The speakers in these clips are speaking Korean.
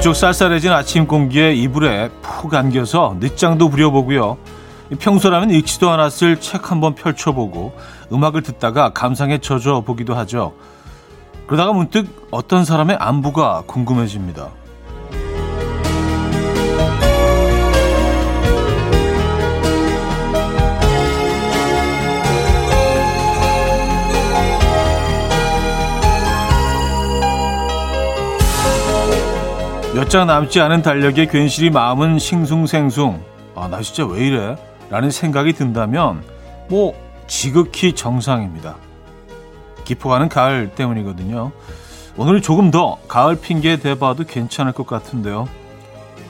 부쩍 쌀쌀해진 아침 공기에 이불에 푹 안겨서 늦장도 부려보고요. 평소라면 읽지도 않았을 책 한번 펼쳐보고 음악을 듣다가 감상에 젖어 보기도 하죠. 그러다가 문득 어떤 사람의 안부가 궁금해집니다. 몇 장 남지 않은 달력에 괜시리 마음은 싱숭생숭. 아, 나 진짜 왜 이래? 라는 생각이 든다면, 뭐, 지극히 정상입니다. 깊어가는 가을 때문이거든요. 오늘 조금 더 가을 핑계 대봐도 괜찮을 것 같은데요.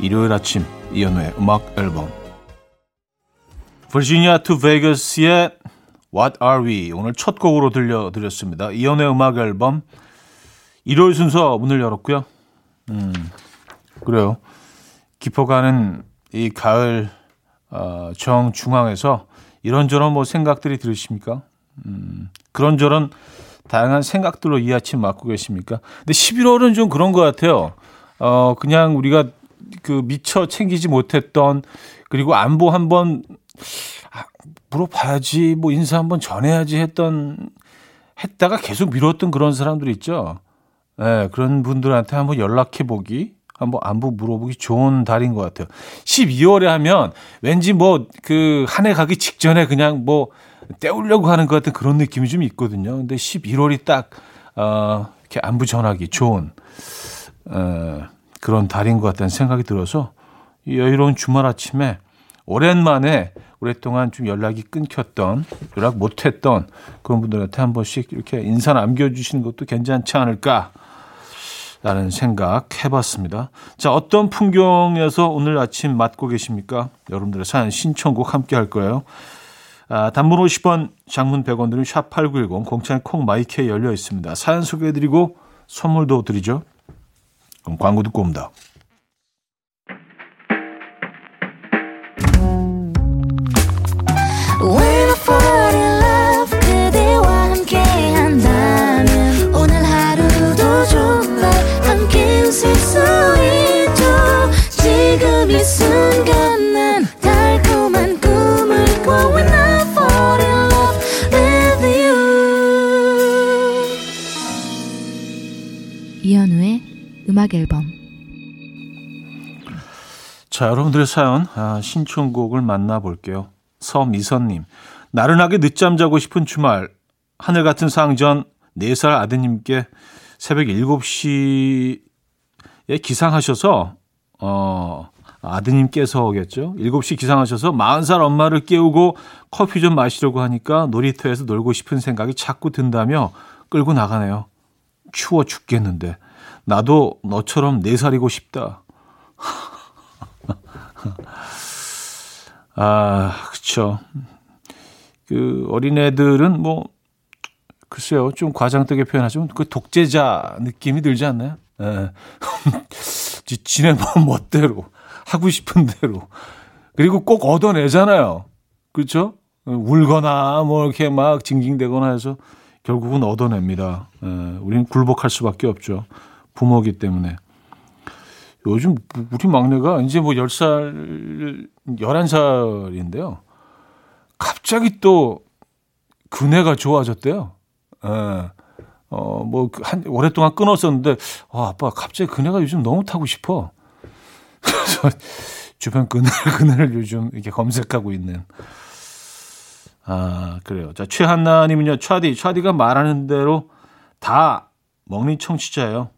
일요일 아침, 이연우의 음악 앨범. Virginia To Vegas의 What Are We 오늘 첫 곡으로 들려드렸습니다. 이연우의 음악 앨범 일요일 순서 문을 열었고요. 음, 그래요. 깊어가는 이 가을 어, 정 중앙에서 이런저런 뭐 생각들이 들으십니까? 음, 그런저런 다양한 생각들로 이 아침 맞고 계십니까? 근데 11월은 좀 그런 것 같아요. 어, 그냥 우리가 그 미처 챙기지 못했던 그리고 안보 한번 아, 물어봐야지 뭐 인사 한번 전해야지 했던 했다가 계속 미뤘던 그런 사람들 있죠. 예, 네, 그런 분들한테 한번 연락해 보기 한번 안부 물어보기 좋은 달인 것 같아요. 12월에 하면 왠지 뭐 그 한 해 가기 직전에 그냥 뭐 때우려고 하는 것 같은 그런 느낌이 좀 있거든요. 근데 11월이 딱, 어, 이렇게 안부 전하기 좋은, 어, 그런 달인 것 같다는 생각이 들어서 이 여유로운 주말 아침에 오랜만에 오랫동안 좀 연락이 끊겼던, 연락 못했던 그런 분들한테 한 번씩 이렇게 인사 남겨주시는 것도 괜찮지 않을까. 라는 생각 해봤습니다. 자, 어떤 풍경에서 오늘 아침 맞고 계십니까? 여러분들의 사연 신청곡 함께 할 거예요. 아, 단문 50원, 장문 100원 들은 샵8910, 공창에 콩 마이크에 열려 있습니다. 사연 소개해드리고 선물도 드리죠. 그럼 광고 듣고 옵니다. 음악 앨범 자, 여러분들의 사연 아, 신청곡을 만나볼게요. 서미선님 나른하게 늦잠 자고 싶은 주말 하늘 같은 상전 4살 아드님께 새벽 7시에 기상하셔서 어 아드님께서겠죠. 7시 기상하셔서 40살 엄마를 깨우고 커피 좀 마시려고 하니까 놀이터에서 놀고 싶은 생각이 자꾸 든다며 끌고 나가네요. 추워 죽겠는데. 나도 너처럼 네 살이고 싶다. 아, 그쵸. 그 어린애들은 뭐 글쎄요, 좀 과장되게 표현하지만 그 독재자 느낌이 들지 않나요? 예. 지네 멋대로 하고 싶은 대로 그리고 꼭 얻어내잖아요. 그렇죠? 울거나 뭐 이렇게 막 징징대거나 해서 결국은 얻어냅니다. 예. 우리는 굴복할 수밖에 없죠. 부모기 때문에. 요즘 우리 막내가 이제 뭐 10살, 11살인데요. 갑자기 또 그네가 좋아졌대요. 예. 어, 뭐, 그 한, 오랫동안 끊었었는데, 아, 아빠, 갑자기 그네가 요즘 너무 타고 싶어. 그래서 주변 그네, 그네를 요즘 이렇게 검색하고 있는. 아, 그래요. 자, 최한나님은요, 차디, 차디가 말하는 대로 다 먹는 청취자예요.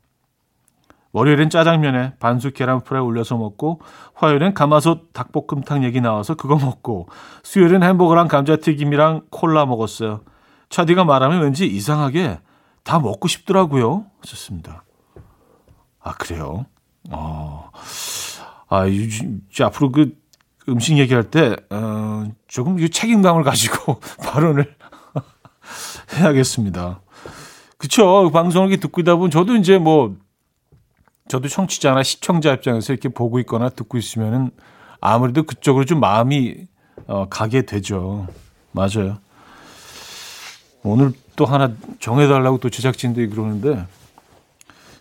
월요일엔 짜장면에 반숙 계란 프라이 올려서 먹고 화요일엔 가마솥 닭볶음탕 얘기 나와서 그거 먹고 수요일엔 햄버거랑 감자튀김이랑 콜라 먹었어요. 차디가 말하면 왠지 이상하게 다 먹고 싶더라고요. 좋습니다. 아 그래요? 어. 아 이제 앞으로 그 음식 얘기할 때 어, 조금 이 책임감을 가지고 발언을 해야겠습니다. 그쵸 방송을 듣고 있다 보면 저도 이제 뭐 저도 청취자나 시청자 입장에서 이렇게 보고 있거나 듣고 있으면은 아무래도 그쪽으로 좀 마음이 어, 가게 되죠. 맞아요. 오늘 또 하나 정해달라고 또 제작진들이 그러는데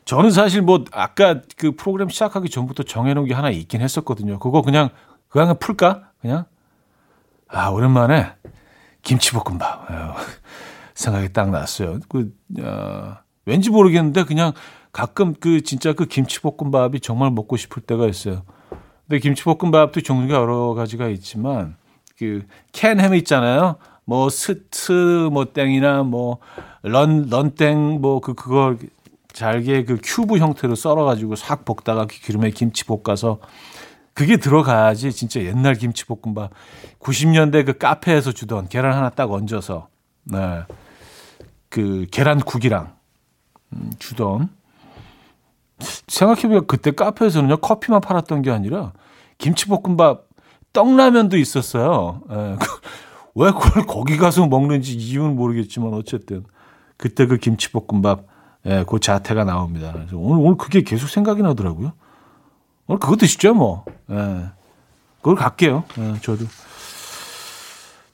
저는 사실 뭐 아까 그 프로그램 시작하기 전부터 정해놓은 게 하나 있긴 했었거든요. 그거 그냥 그냥 풀까? 그냥 아 오랜만에 김치볶음밥 생각이 딱 났어요. 그 어, 왠지 모르겠는데 그냥 가끔 그 진짜 그 김치볶음밥이 정말 먹고 싶을 때가 있어요. 근데 김치볶음밥도 종류가 여러 가지가 있지만 그 캔햄 있잖아요. 뭐 스트 뭐 땡이나 뭐 런 런땡 뭐 그 그걸 잘게 그 큐브 형태로 썰어 가지고 싹 볶다가 그 기름에 김치 볶아서 그게 들어가야지 진짜 옛날 김치볶음밥 90년대 그 카페에서 주던 계란 하나 딱 얹어서 네. 그 계란국이랑 음, 주던 생각해보면 그때 카페에서는요 커피만 팔았던 게 아니라 김치볶음밥 떡라면도 있었어요. 예. 왜 그걸 거기 가서 먹는지 이유는 모르겠지만 어쨌든 그때 그 김치볶음밥 예, 그 자태가 나옵니다. 그래서 오늘 오늘 그게 계속 생각이 나더라고요. 오늘 그거 드시죠 뭐. 예. 그걸 갈게요. 예, 저도.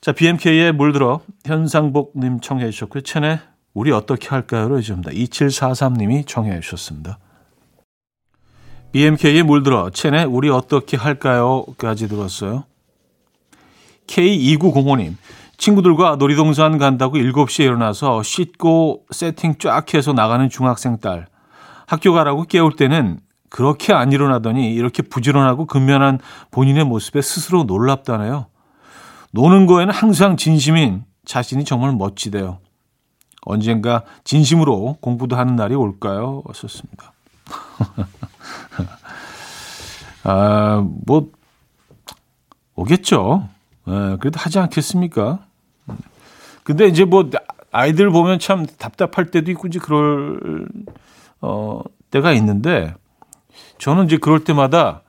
자, BMK의 물들어 현상복님 청해 주셨고요. 첸의 우리 어떻게 할까요로 해줍니다. 2743님이 청해 주셨습니다. BMK의 물들어 첸의 우리 어떻게 할까요?까지 들었어요. K2905님 친구들과 놀이동산 간다고 7시에 일어나서 씻고 세팅 쫙 해서 나가는 중학생 딸. 학교 가라고 깨울 때는 그렇게 안 일어나더니 이렇게 부지런하고 근면한 본인의 모습에 스스로 놀랍다네요. 노는 거에는 항상 진심인 자신이 정말 멋지대요. 언젠가 진심으로 공부도 하는 날이 올까요? 썼습니다. 아, 뭐, 오겠죠. 예, 그래도 하지 않겠습니까? 근데 이제 뭐, 아이들 보면 참 답답할 때도 있고, 이제 그럴, 어, 때가 있는데, 저는 이제 그럴 때마다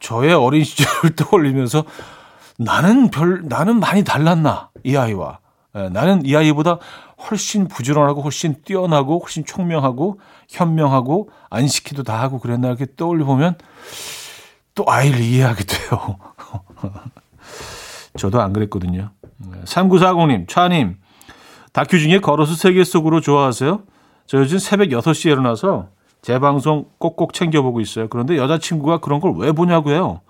저의 어린 시절을 떠올리면서 나는 별, 나는 많이 달랐나, 이 아이와. 예, 나는 이 아이보다 훨씬 부지런하고 훨씬 뛰어나고 훨씬 총명하고 현명하고 안 시키도 다 하고 그랬나 이렇게 떠올려 보면 또 아이를 이해하게 돼요. 저도 안 그랬거든요. 3940님, 차님, 다큐 중에 걸어서 세계 속으로 좋아하세요? 저 요즘 새벽 6시에 일어나서 제 방송 꼭꼭 챙겨보고 있어요. 그런데 여자친구가 그런 걸 왜 보냐고요?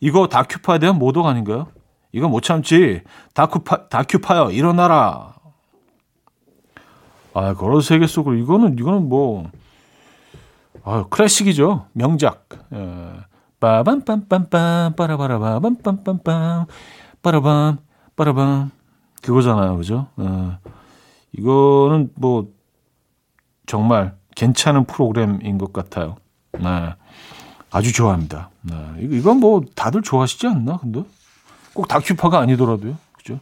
이거 다큐파에 대한 모독 아닌가요? 이거 못 참지. 다큐파, 다큐파요. 일어나라. 아, 걸어 세계 속으로. 이거는, 이거는 뭐, 아 클래식이죠. 명작. 예. 빠밤빰빰빰, 빠라바라밤, 빰빰빰, 빠라밤, 빠라밤. 그거잖아요. 그죠? 예. 이거는 뭐, 정말 괜찮은 프로그램인 것 같아요. 네. 아주 좋아합니다. 네. 이건 뭐 다들 좋아하시지 않나? 근데 꼭 다큐파가 아니더라도요. 그죠?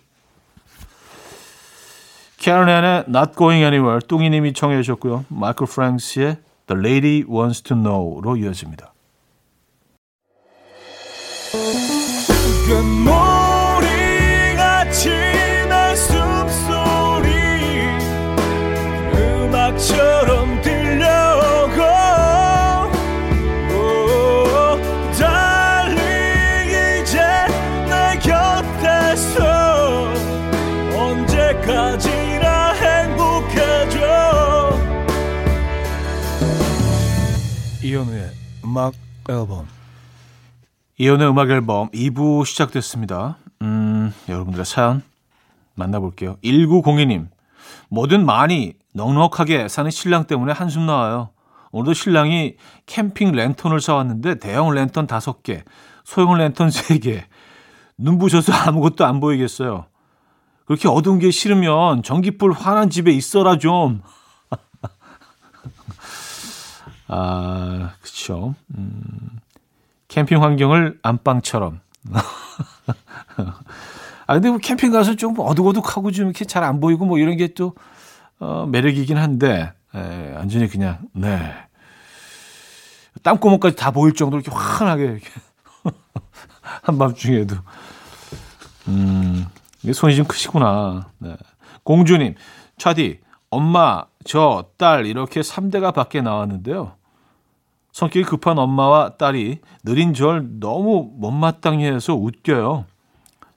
캐런앤의 Not Going Anywhere 뚱이님이 청해 주셨고요. 마이클 프랭스의 The Lady Wants to Know로 이어집니다. 음악 앨범 이현우의 음악 앨범 2부 시작됐습니다. 음, 여러분들의 사연 만나볼게요. 1902님 뭐든 많이 넉넉하게 사는 신랑 때문에 한숨 나와요. 오늘도 신랑이 캠핑 랜턴을 사왔는데 대형 랜턴 5개, 소형 랜턴 3개. 눈부셔서 아무것도 안 보이겠어요. 그렇게 어두운 게 싫으면 전기불 환한 집에 있어라 좀. 아, 그쵸. 음, 캠핑 환경을 안방처럼. 아, 근데 뭐 캠핑 가서 좀 어둑어둑하고 좀 이렇게 잘 안 보이고 뭐 이런 게 또, 어, 매력이긴 한데, 에, 완전히 그냥, 네. 땀구멍까지 다 보일 정도로 이렇게 환하게 이렇게. 한밤중에도. 음, 손이 좀 크시구나. 네. 공주님, 차디, 엄마, 저, 딸, 이렇게 3대가 밖에 나왔는데요. 성격이 급한 엄마와 딸이 느린 절 너무 못마땅해 해서 웃겨요.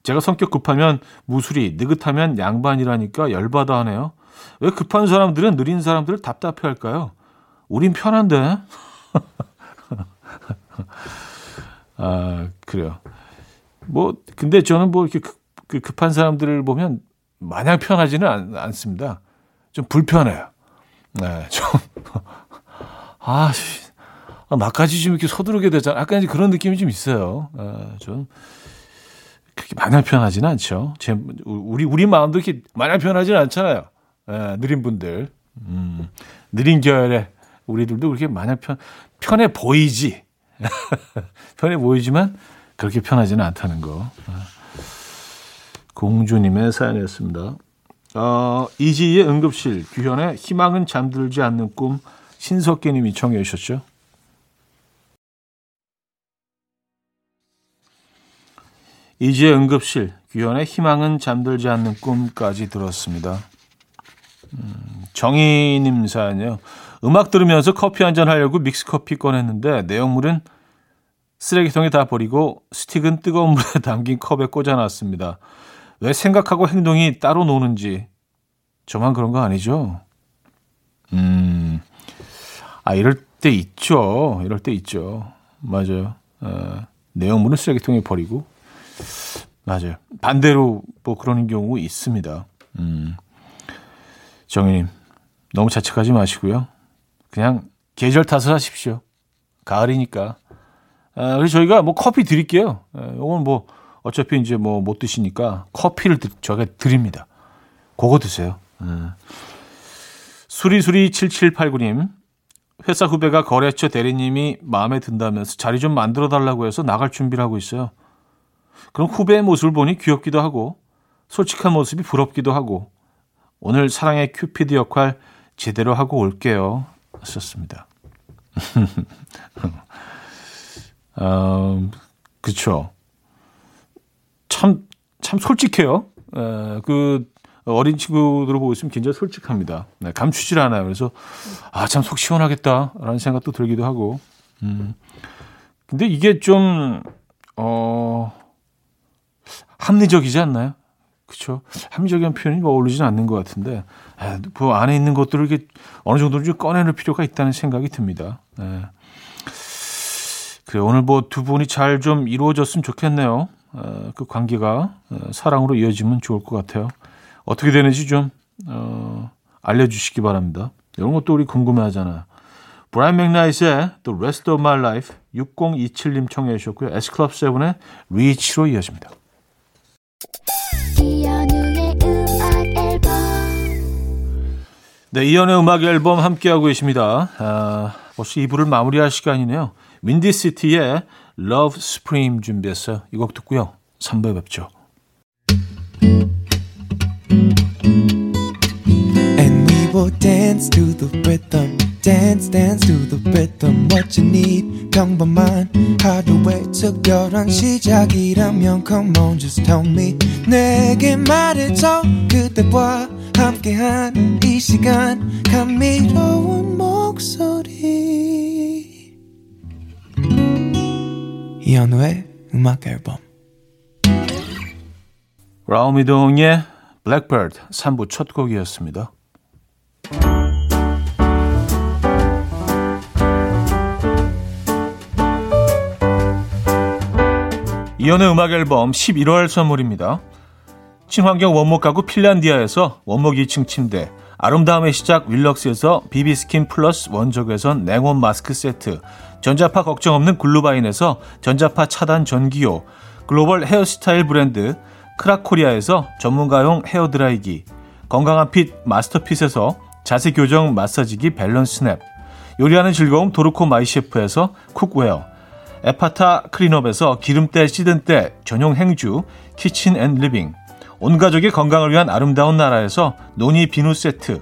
제가 성격 급하면 무술이, 느긋하면 양반이라니까 열받아 하네요. 왜 급한 사람들은 느린 사람들을 답답해 할까요? 우린 편한데. 아, 그래요. 뭐, 근데 저는 뭐 이렇게 급, 그 급한 사람들을 보면 마냥 편하지는 않, 않습니다. 좀 불편해요. 네, 좀. 아, 아, 나까지 좀 이렇게 서두르게 되잖아. 약간 그런 느낌이 좀 있어요. 아, 좀. 그렇게 마냥 편하지는 않죠. 제, 우리, 우리 마음도 이렇게 마냥 편하지는 않잖아요. 예, 느린 분들. 음, 느린 결에 우리들도 그렇게 마냥 편, 편해 보이지. 편해 보이지만 그렇게 편하지는 않다는 거. 아. 공주님의 사연이었습니다. 어, 이지의 응급실, 규현의 희망은 잠들지 않는 꿈, 신석기님이 청해 주셨죠. 이지의 응급실, 규현의 희망은 잠들지 않는 꿈까지 들었습니다. 음, 정희님 사연이요. 음악 들으면서 커피 한 잔 하려고 믹스커피 꺼냈는데 내용물은 쓰레기통에 다 버리고 스틱은 뜨거운 물에 담긴 컵에 꽂아놨습니다. 왜 생각하고 행동이 따로 노는지 저만 그런 거 아니죠? 음, 아 이럴 때 있죠. 이럴 때 있죠. 맞아요. 어, 내용물은 쓰레기통에 버리고 맞아요. 반대로 뭐 그러는 경우 있습니다. 음, 정희님 너무 자책하지 마시고요. 그냥 계절 탓을 하십시오. 가을이니까. 아, 그래서 저희가 뭐 커피 드릴게요. 이건 뭐 어차피 이제 뭐 못 드시니까 커피를 저게 드립니다. 그거 드세요. 음. 수리수리 7789님. 회사 후배가 거래처 대리님이 마음에 든다면서 자리 좀 만들어 달라고 해서 나갈 준비를 하고 있어요. 그럼 후배의 모습을 보니 귀엽기도 하고 솔직한 모습이 부럽기도 하고 오늘 사랑의 큐피드 역할 제대로 하고 올게요. 하셨습니다. 어, 그쵸. 참, 참 솔직해요. 에, 그, 어린 친구들을 보고 있으면 굉장히 솔직합니다. 네, 감추질 않아요. 그래서, 아, 참 속 시원하겠다라는 생각도 들기도 하고. 음. 근데 이게 좀, 어, 합리적이지 않나요? 그쵸? 합리적인 표현이 뭐 어울리진 않는 것 같은데, 에, 그 안에 있는 것들을 이렇게 어느 정도 좀 꺼내는 필요가 있다는 생각이 듭니다. 네. 그래, 오늘 뭐 두 분이 잘 좀 이루어졌으면 좋겠네요. 어, 그 관계가 어, 사랑으로 이어지면 좋을 것 같아요. 어떻게 되는지 좀 어, 알려주시기 바랍니다. 이런 것도 우리 궁금해하잖아요. 브라이언 맥나이스의 The Rest of My Life 6027님 청해 주셨고요. S클럽 7의 Reach로 이어집니다. 네, 이연의 음악 앨범 함께하고 계십니다. 아, 벌써 2부를 마무리할 시간이네요. 윈디시티의 Love Supreme 준비했어요. 이 곡 듣고요. 3부에 뵙죠. Will dance to the rhythm. dance dance to the rhythm what you need 평범한 하루의 특별한 시작이라면 come on just tell me 내게 말해줘 그대와 함께한 이 시간 감미로운 목소리 이현우의 음악 앨범 라우미동의 블랙버드 3부 첫 곡이었습니다. 이연우의 음악 앨범 11월 선물입니다. 친환경 원목 가구 핀란디아에서 원목 2층 침대 아름다움의 시작 윌럭스에서 비비스킨 플러스 원적외선 냉온 마스크 세트 전자파 걱정 없는 글루바인에서 전자파 차단 전기요, 글로벌 헤어스타일 브랜드 크라코리아에서 전문가용 헤어드라이기, 건강한 fit 마스터핏에서 자세 교정 마사지기 밸런스 냅, 요리하는 즐거움 도르코 마이셰프에서 cookware, 에파타 클린업에서 기름때 찌든 때 전용 행주 키친 앤 리빙, 온 가족의 건강을 위한 아름다운 나라에서 노니 비누 세트,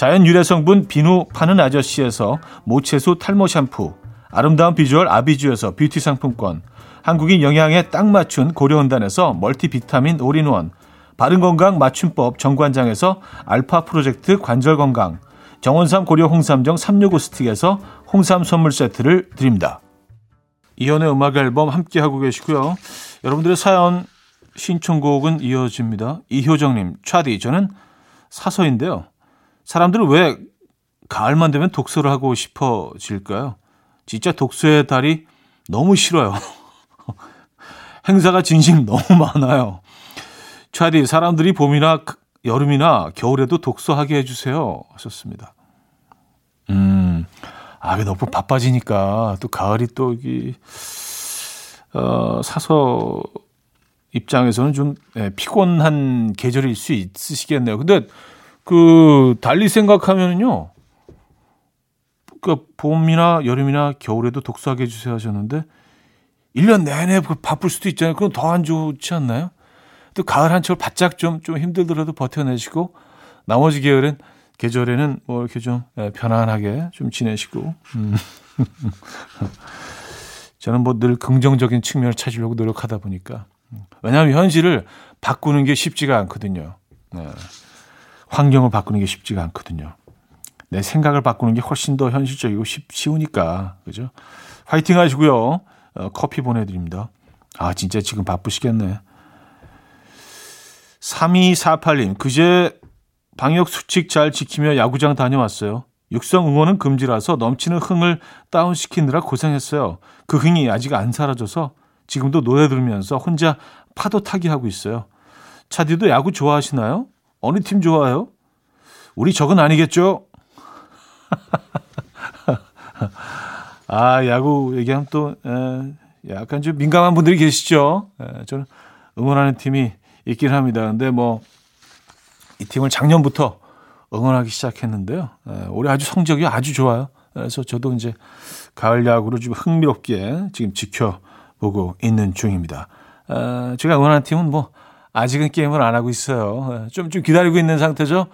자연 유래 성분 비누 파는 아저씨에서 모체수 탈모 샴푸 아름다운 비주얼 아비주에서 뷰티 상품권 한국인 영양에 딱 맞춘 고려은단에서 멀티비타민 올인원 바른건강 맞춤법 정관장에서 알파 프로젝트 관절건강 정원삼 고려 홍삼정 365 스틱에서 홍삼 선물 세트를 드립니다. 이연의 음악 앨범 함께하고 계시고요. 여러분들의 사연 신청곡은 이어집니다. 이효정님, 차디, 저는 사서인데요. 사람들은 왜 가을만 되면 독서를 하고 싶어질까요? 진짜 독서의 달이 너무 싫어요. 행사가 진심 너무 많아요. 차디, 사람들이 봄이나 여름이나 겨울에도 독서하게 해주세요. 하셨습니다. 음, 아, 너무 바빠지니까 또 가을이 또 이, 어, 사서 입장에서는 좀 예, 피곤한 계절일 수 있으시겠네요. 근데 그 달리 생각하면은요. 그 봄이나 여름이나 겨울에도 독서하게 해주세요 하셨는데 1년 내내 바쁠 수도 있잖아요. 그럼 더안 좋지 않나요? 또 가을 한철 바짝 좀, 좀 힘들더라도 버텨내시고 나머지 계열은 계절에는 뭐 이렇게 좀 예, 편안하게 좀 지내시고 음. 저는 뭐 늘 긍정적인 측면을 찾으려고 노력하다 보니까 왜냐하면 현실을 바꾸는 게 쉽지가 않거든요. 네. 환경을 바꾸는 게 쉽지가 않거든요. 내 생각을 바꾸는 게 훨씬 더 현실적이고 쉽, 쉬우니까 그죠? 화이팅 하시고요. 어, 커피 보내드립니다. 아 진짜 지금 바쁘시겠네. 3248님 그제 방역 수칙 잘 지키며 야구장 다녀왔어요. 육성 응원은 금지라서 넘치는 흥을 다운시키느라 고생했어요. 그 흥이 아직 안 사라져서 지금도 노래 들으면서 혼자 파도 타기 하고 있어요. 차디도 야구 좋아하시나요? 어느 팀 좋아해요? 우리 적은 아니겠죠? 아, 야구 얘기하면 또, 에, 약간 좀 민감한 분들이 계시죠? 에, 저는 응원하는 팀이 있긴 합니다. 근데 뭐, 이 팀을 작년부터 응원하기 시작했는데요. 에, 올해 아주 성적이 아주 좋아요. 그래서 저도 이제 가을 야구를 좀 흥미롭게 지금 지켜보고 있는 중입니다. 에, 제가 응원하는 팀은 뭐, 아직은 게임을 안 하고 있어요. 좀, 좀 기다리고 있는 상태죠.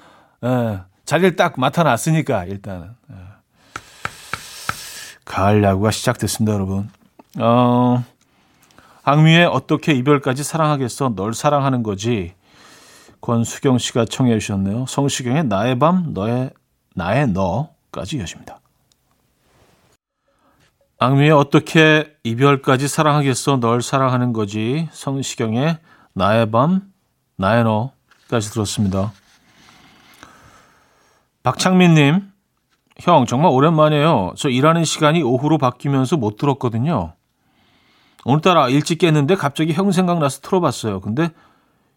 에, 자리를 딱 맡아놨으니까, 일단은. 에. 가을 야구가 시작됐습니다, 여러분. 어, 악뮤의 어떻게 이별까지 사랑하겠어? 널 사랑하는 거지. 권수경 씨가 청해 주셨네요. 성시경의 나의 밤, 너의, 나의 너까지 이어집니다. 악뮤의 어떻게 이별까지 사랑하겠어? 널 사랑하는 거지. 성시경의 나의 밤, 나의 너까지 들었습니다. 박창민님, 형, 정말 오랜만이에요. 저 일하는 시간이 오후로 바뀌면서 못 들었거든요. 오늘따라 일찍 깼는데 갑자기 형 생각나서 틀어봤어요. 근데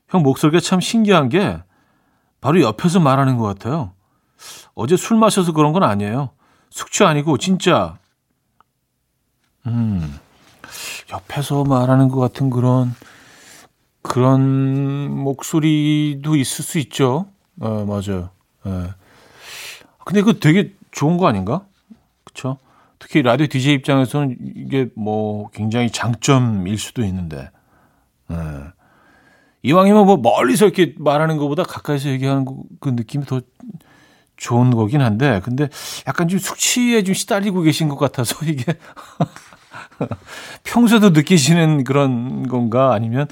형 목소리가 참 신기한 게 바로 옆에서 말하는 것 같아요. 어제 술 마셔서 그런 건 아니에요. 숙취 아니고 진짜 음 옆에서 말하는 것 같은 그런 그런 목소리도 있을 수 있죠. 어, 맞아요. 예. 근데 그 되게 좋은 거 아닌가? 그렇죠? 특히 라디오 DJ 입장에서는 이게 뭐 굉장히 장점일 수도 있는데. 예. 이왕이면 뭐 멀리서 이렇게 말하는 것보다 가까이서 얘기하는 그 느낌이 더 좋은 거긴 한데, 근데 약간 좀 숙취에 좀 시달리고 계신 것 같아서 이게 평소에도 느끼시는 그런 건가 아니면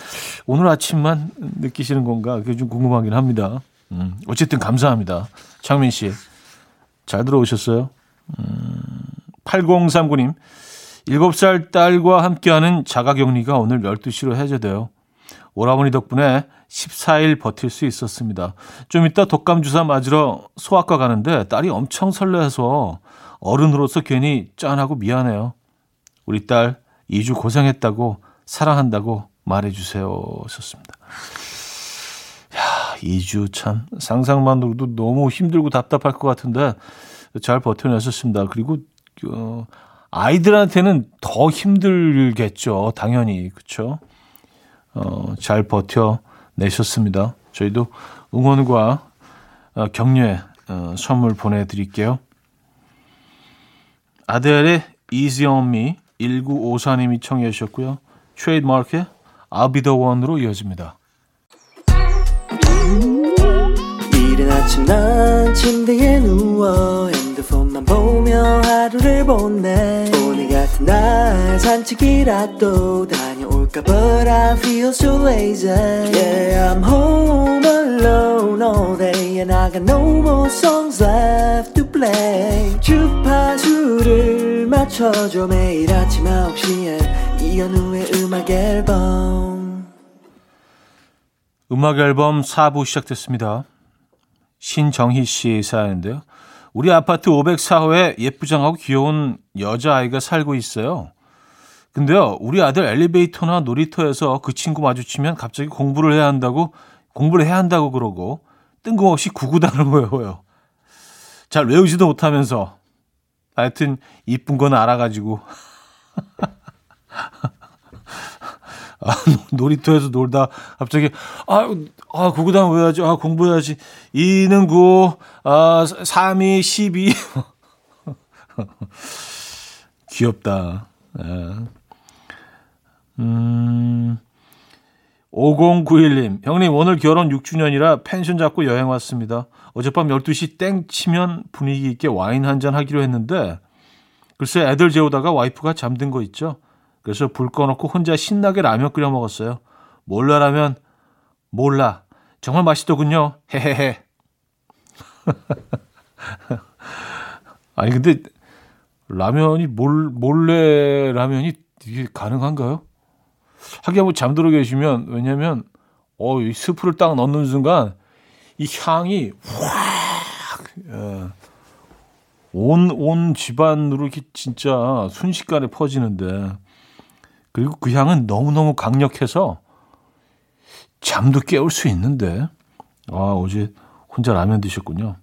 오늘 아침만 느끼시는 건가 그게 좀 궁금하긴 합니다. 음, 어쨌든 감사합니다. 창민 씨. 잘 들어오셨어요? 음, 8039님. 7살 딸과 함께하는 자가격리가 오늘 12시로 해제돼요. 오라버니 덕분에 14일 버틸 수 있었습니다. 좀 이따 독감 주사 맞으러 소아과 가는데 딸이 엄청 설레서 어른으로서 괜히 짠하고 미안해요. 우리 딸 2주 고생했다고 사랑한다고 말해주세요. 하셨습니다. 야, 2주 참 상상만으로도 너무 힘들고 답답할 것 같은데 잘 버텨내셨습니다. 그리고 어, 아이들한테는 더 힘들겠죠. 당연히. 그렇죠? 어, 잘 버텨 내셨습니다. 저희도 응원과 어, 격려의 어, 선물 보내드릴게요. 아델의 Easy on Me 1954님이 청해 주셨고요. 트레이드마크의 I'll be the one으로 이어집니다. 이른 아침 난 침대에 누워 핸드폰만 보며 하루를 보내 오늘 같은 날 산책이라도 다녀올까 But I feel so lazy Yeah I'm home alone all day And I got no more songs left play 주파수를 맞춰줘 매일 아침 9시에 이현우의 음악 앨범 음악 앨범 4부 시작됐습니다. 신정희 씨 사연인데요. 우리 아파트 504호에 예쁘장하고 귀여운 여자아이가 살고 있어요. 근데요, 우리 아들 엘리베이터나 놀이터에서 그 친구 마주치면 갑자기 공부를 해야 한다고, 공부를 해야 한다고 그러고, 뜬금없이 구구단을 외워요. 잘 외우지도 못하면서. 하여튼, 이쁜 건 알아가지고. 아, 놀이터에서 놀다 갑자기 아, 아 구구단 외워야지. 아, 공부해야지. 2는 9, 아, 3이 12. 귀엽다. 예. 음, 5091님, 형님, 오늘 결혼 6주년이라 펜션 잡고 여행 왔습니다. 어젯밤 12시 땡 치면 분위기 있게 와인 한 잔 하기로 했는데, 글쎄 애들 재우다가 와이프가 잠든 거 있죠? 그래서 불 꺼놓고 혼자 신나게 라면 끓여 먹었어요. 몰라 라면, 몰라. 정말 맛있더군요. 헤헤헤. 아니, 근데, 라면이 몰, 몰래 라면이 이게 가능한가요? 하긴 뭐 잠들어 계시면 왜냐면 어, 이 스프를 딱 넣는 순간 이 향이 확 예, 온, 온 집안으로 이렇게 진짜 순식간에 퍼지는데 그리고 그 향은 너무너무 강력해서 잠도 깨울 수 있는데 아, 어제 혼자 라면 드셨군요.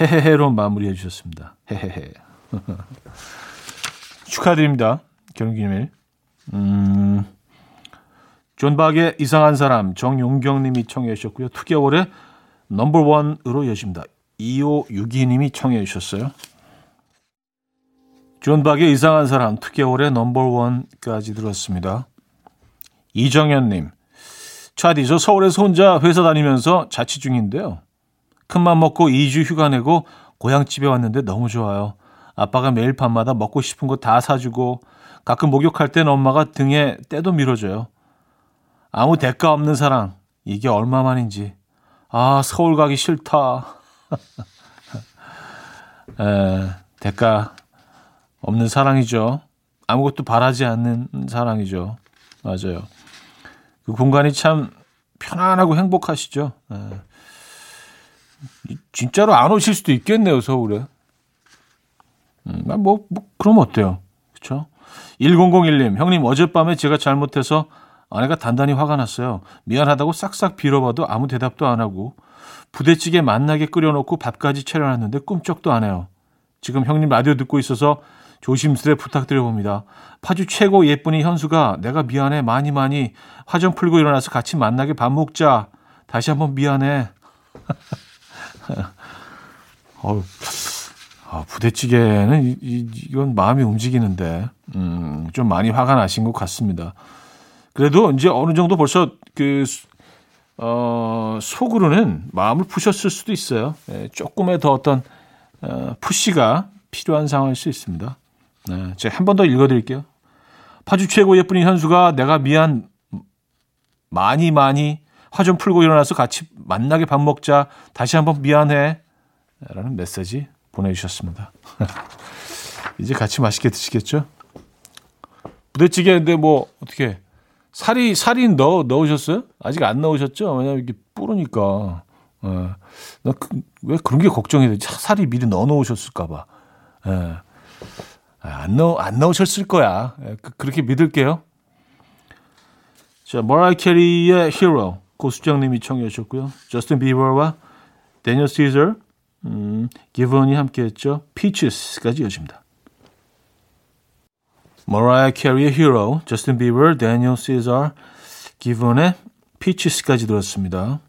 헤헤헤로 마무리해 주셨습니다. 헤헤헤. 축하드립니다. 결혼기념일. 음, 존박의 이상한 사람 정용경님이 청해 주셨고요. 2개월에 넘버원으로 여십니다. 2562님이 청해 주셨어요. 존박의 이상한 사람 2개월에 넘버원까지 들었습니다. 이정현님, 차디 저 서울에서 혼자 회사 다니면서 자취 중인데요. 큰맘 먹고 2주 휴가 내고 고향집에 왔는데 너무 좋아요. 아빠가 매일 밤마다 먹고 싶은 거 다 사주고 가끔 목욕할 땐 엄마가 등에 때도 밀어줘요. 아무 대가 없는 사랑. 이게 얼마만인지. 아, 서울 가기 싫다. 에, 대가 없는 사랑이죠. 아무것도 바라지 않는 사랑이죠. 맞아요. 그 공간이 참 편안하고 행복하시죠. 에. 진짜로 안 오실 수도 있겠네요, 서울에. 음, 뭐, 뭐, 그럼 어때요? 그쵸? 1001님, 형님, 어젯밤에 제가 잘못해서 아내가 단단히 화가 났어요. 미안하다고 싹싹 빌어봐도 아무 대답도 안 하고 부대찌개 만나게 끓여놓고 밥까지 차려놨는데 꿈쩍도 안 해요. 지금 형님 라디오 듣고 있어서 조심스레 부탁드려봅니다. 파주 최고 예쁜이 현수가 내가 미안해 많이 많이 화 좀 풀고 일어나서 같이 만나게 밥 먹자. 다시 한번 미안해. 어우, 아, 부대찌개는 이, 이, 이건 마음이 움직이는데 음, 좀 많이 화가 나신 것 같습니다. 그래도 이제 어느 정도 벌써 그 어, 속으로는 마음을 푸셨을 수도 있어요. 예, 조금의 더 어떤 어, 푸시가 필요한 상황일 수 있습니다. 네, 제가 한 번 더 읽어드릴게요. 파주 최고 예쁜이 현수가 내가 미안 많이 많이 화 좀 풀고 일어나서 같이 만나게 밥 먹자. 다시 한번 미안해. 라는 메시지 보내주셨습니다. 이제 같이 맛있게 드시겠죠? 부대찌개인데 뭐 어떻게 살이 살이 넣어 넣으셨어요? 아직 안 넣으셨죠? 왜냐면 이게 뿌르니까. 예. 나왜 그, 그런 게 걱정이 돼? 살이 미리 넣어 놓으셨을까 봐. 예. 안 넣, 안 넣으셨을 거야. 예, 그, 그렇게 믿을게요. 자, 머라이어 캐리의 Hero 고수정님이 청해 주셨고요. 저스틴 비버와 데니얼 시저, 음, 기비온이 함께했죠. Peaches까지 이어집니다. 머라이어 캐리의 Hero, 저스틴 비버, 데니얼 시저, 기비온의 Peaches까지 들었습니다.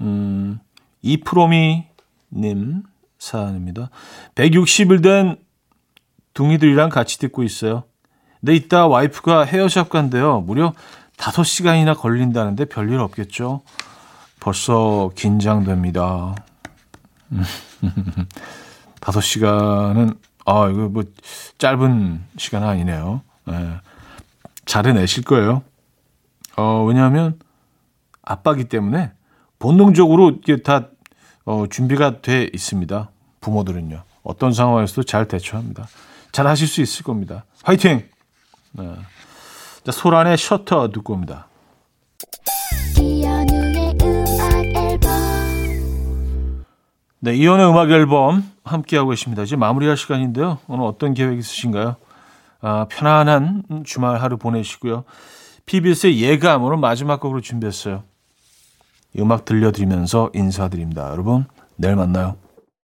음, 이프로미님 사연입니다. 160일 된 둥이들이랑 같이 듣고 있어요. 근데 이따 와이프가 헤어샵 간대요. 무려 5시간이나 걸린다는데 별일 없겠죠? 벌써 긴장됩니다. 5시간은, 아, 이거 뭐, 짧은 시간 아니네요. 네. 잘 해내실 거예요. 어, 왜냐하면, 아빠기 때문에 본능적으로 이게 다, 어, 준비가 돼 있습니다. 부모들은요. 어떤 상황에서도 잘 대처합니다. 잘 하실 수 있을 겁니다. 화이팅! 네. 자, 소란의 셔터 듣고 옵니다. 네, 이연의 음악 앨범 함께하고 계십니다. 이제 마무리할 시간인데요. 오늘 어떤 계획 있으신가요? 아, 편안한 주말 하루 보내시고요. PBS의 예감 오늘 마지막 곡으로 준비했어요. 음악 들려드리면서 인사드립니다. 여러분, 내일 만나요.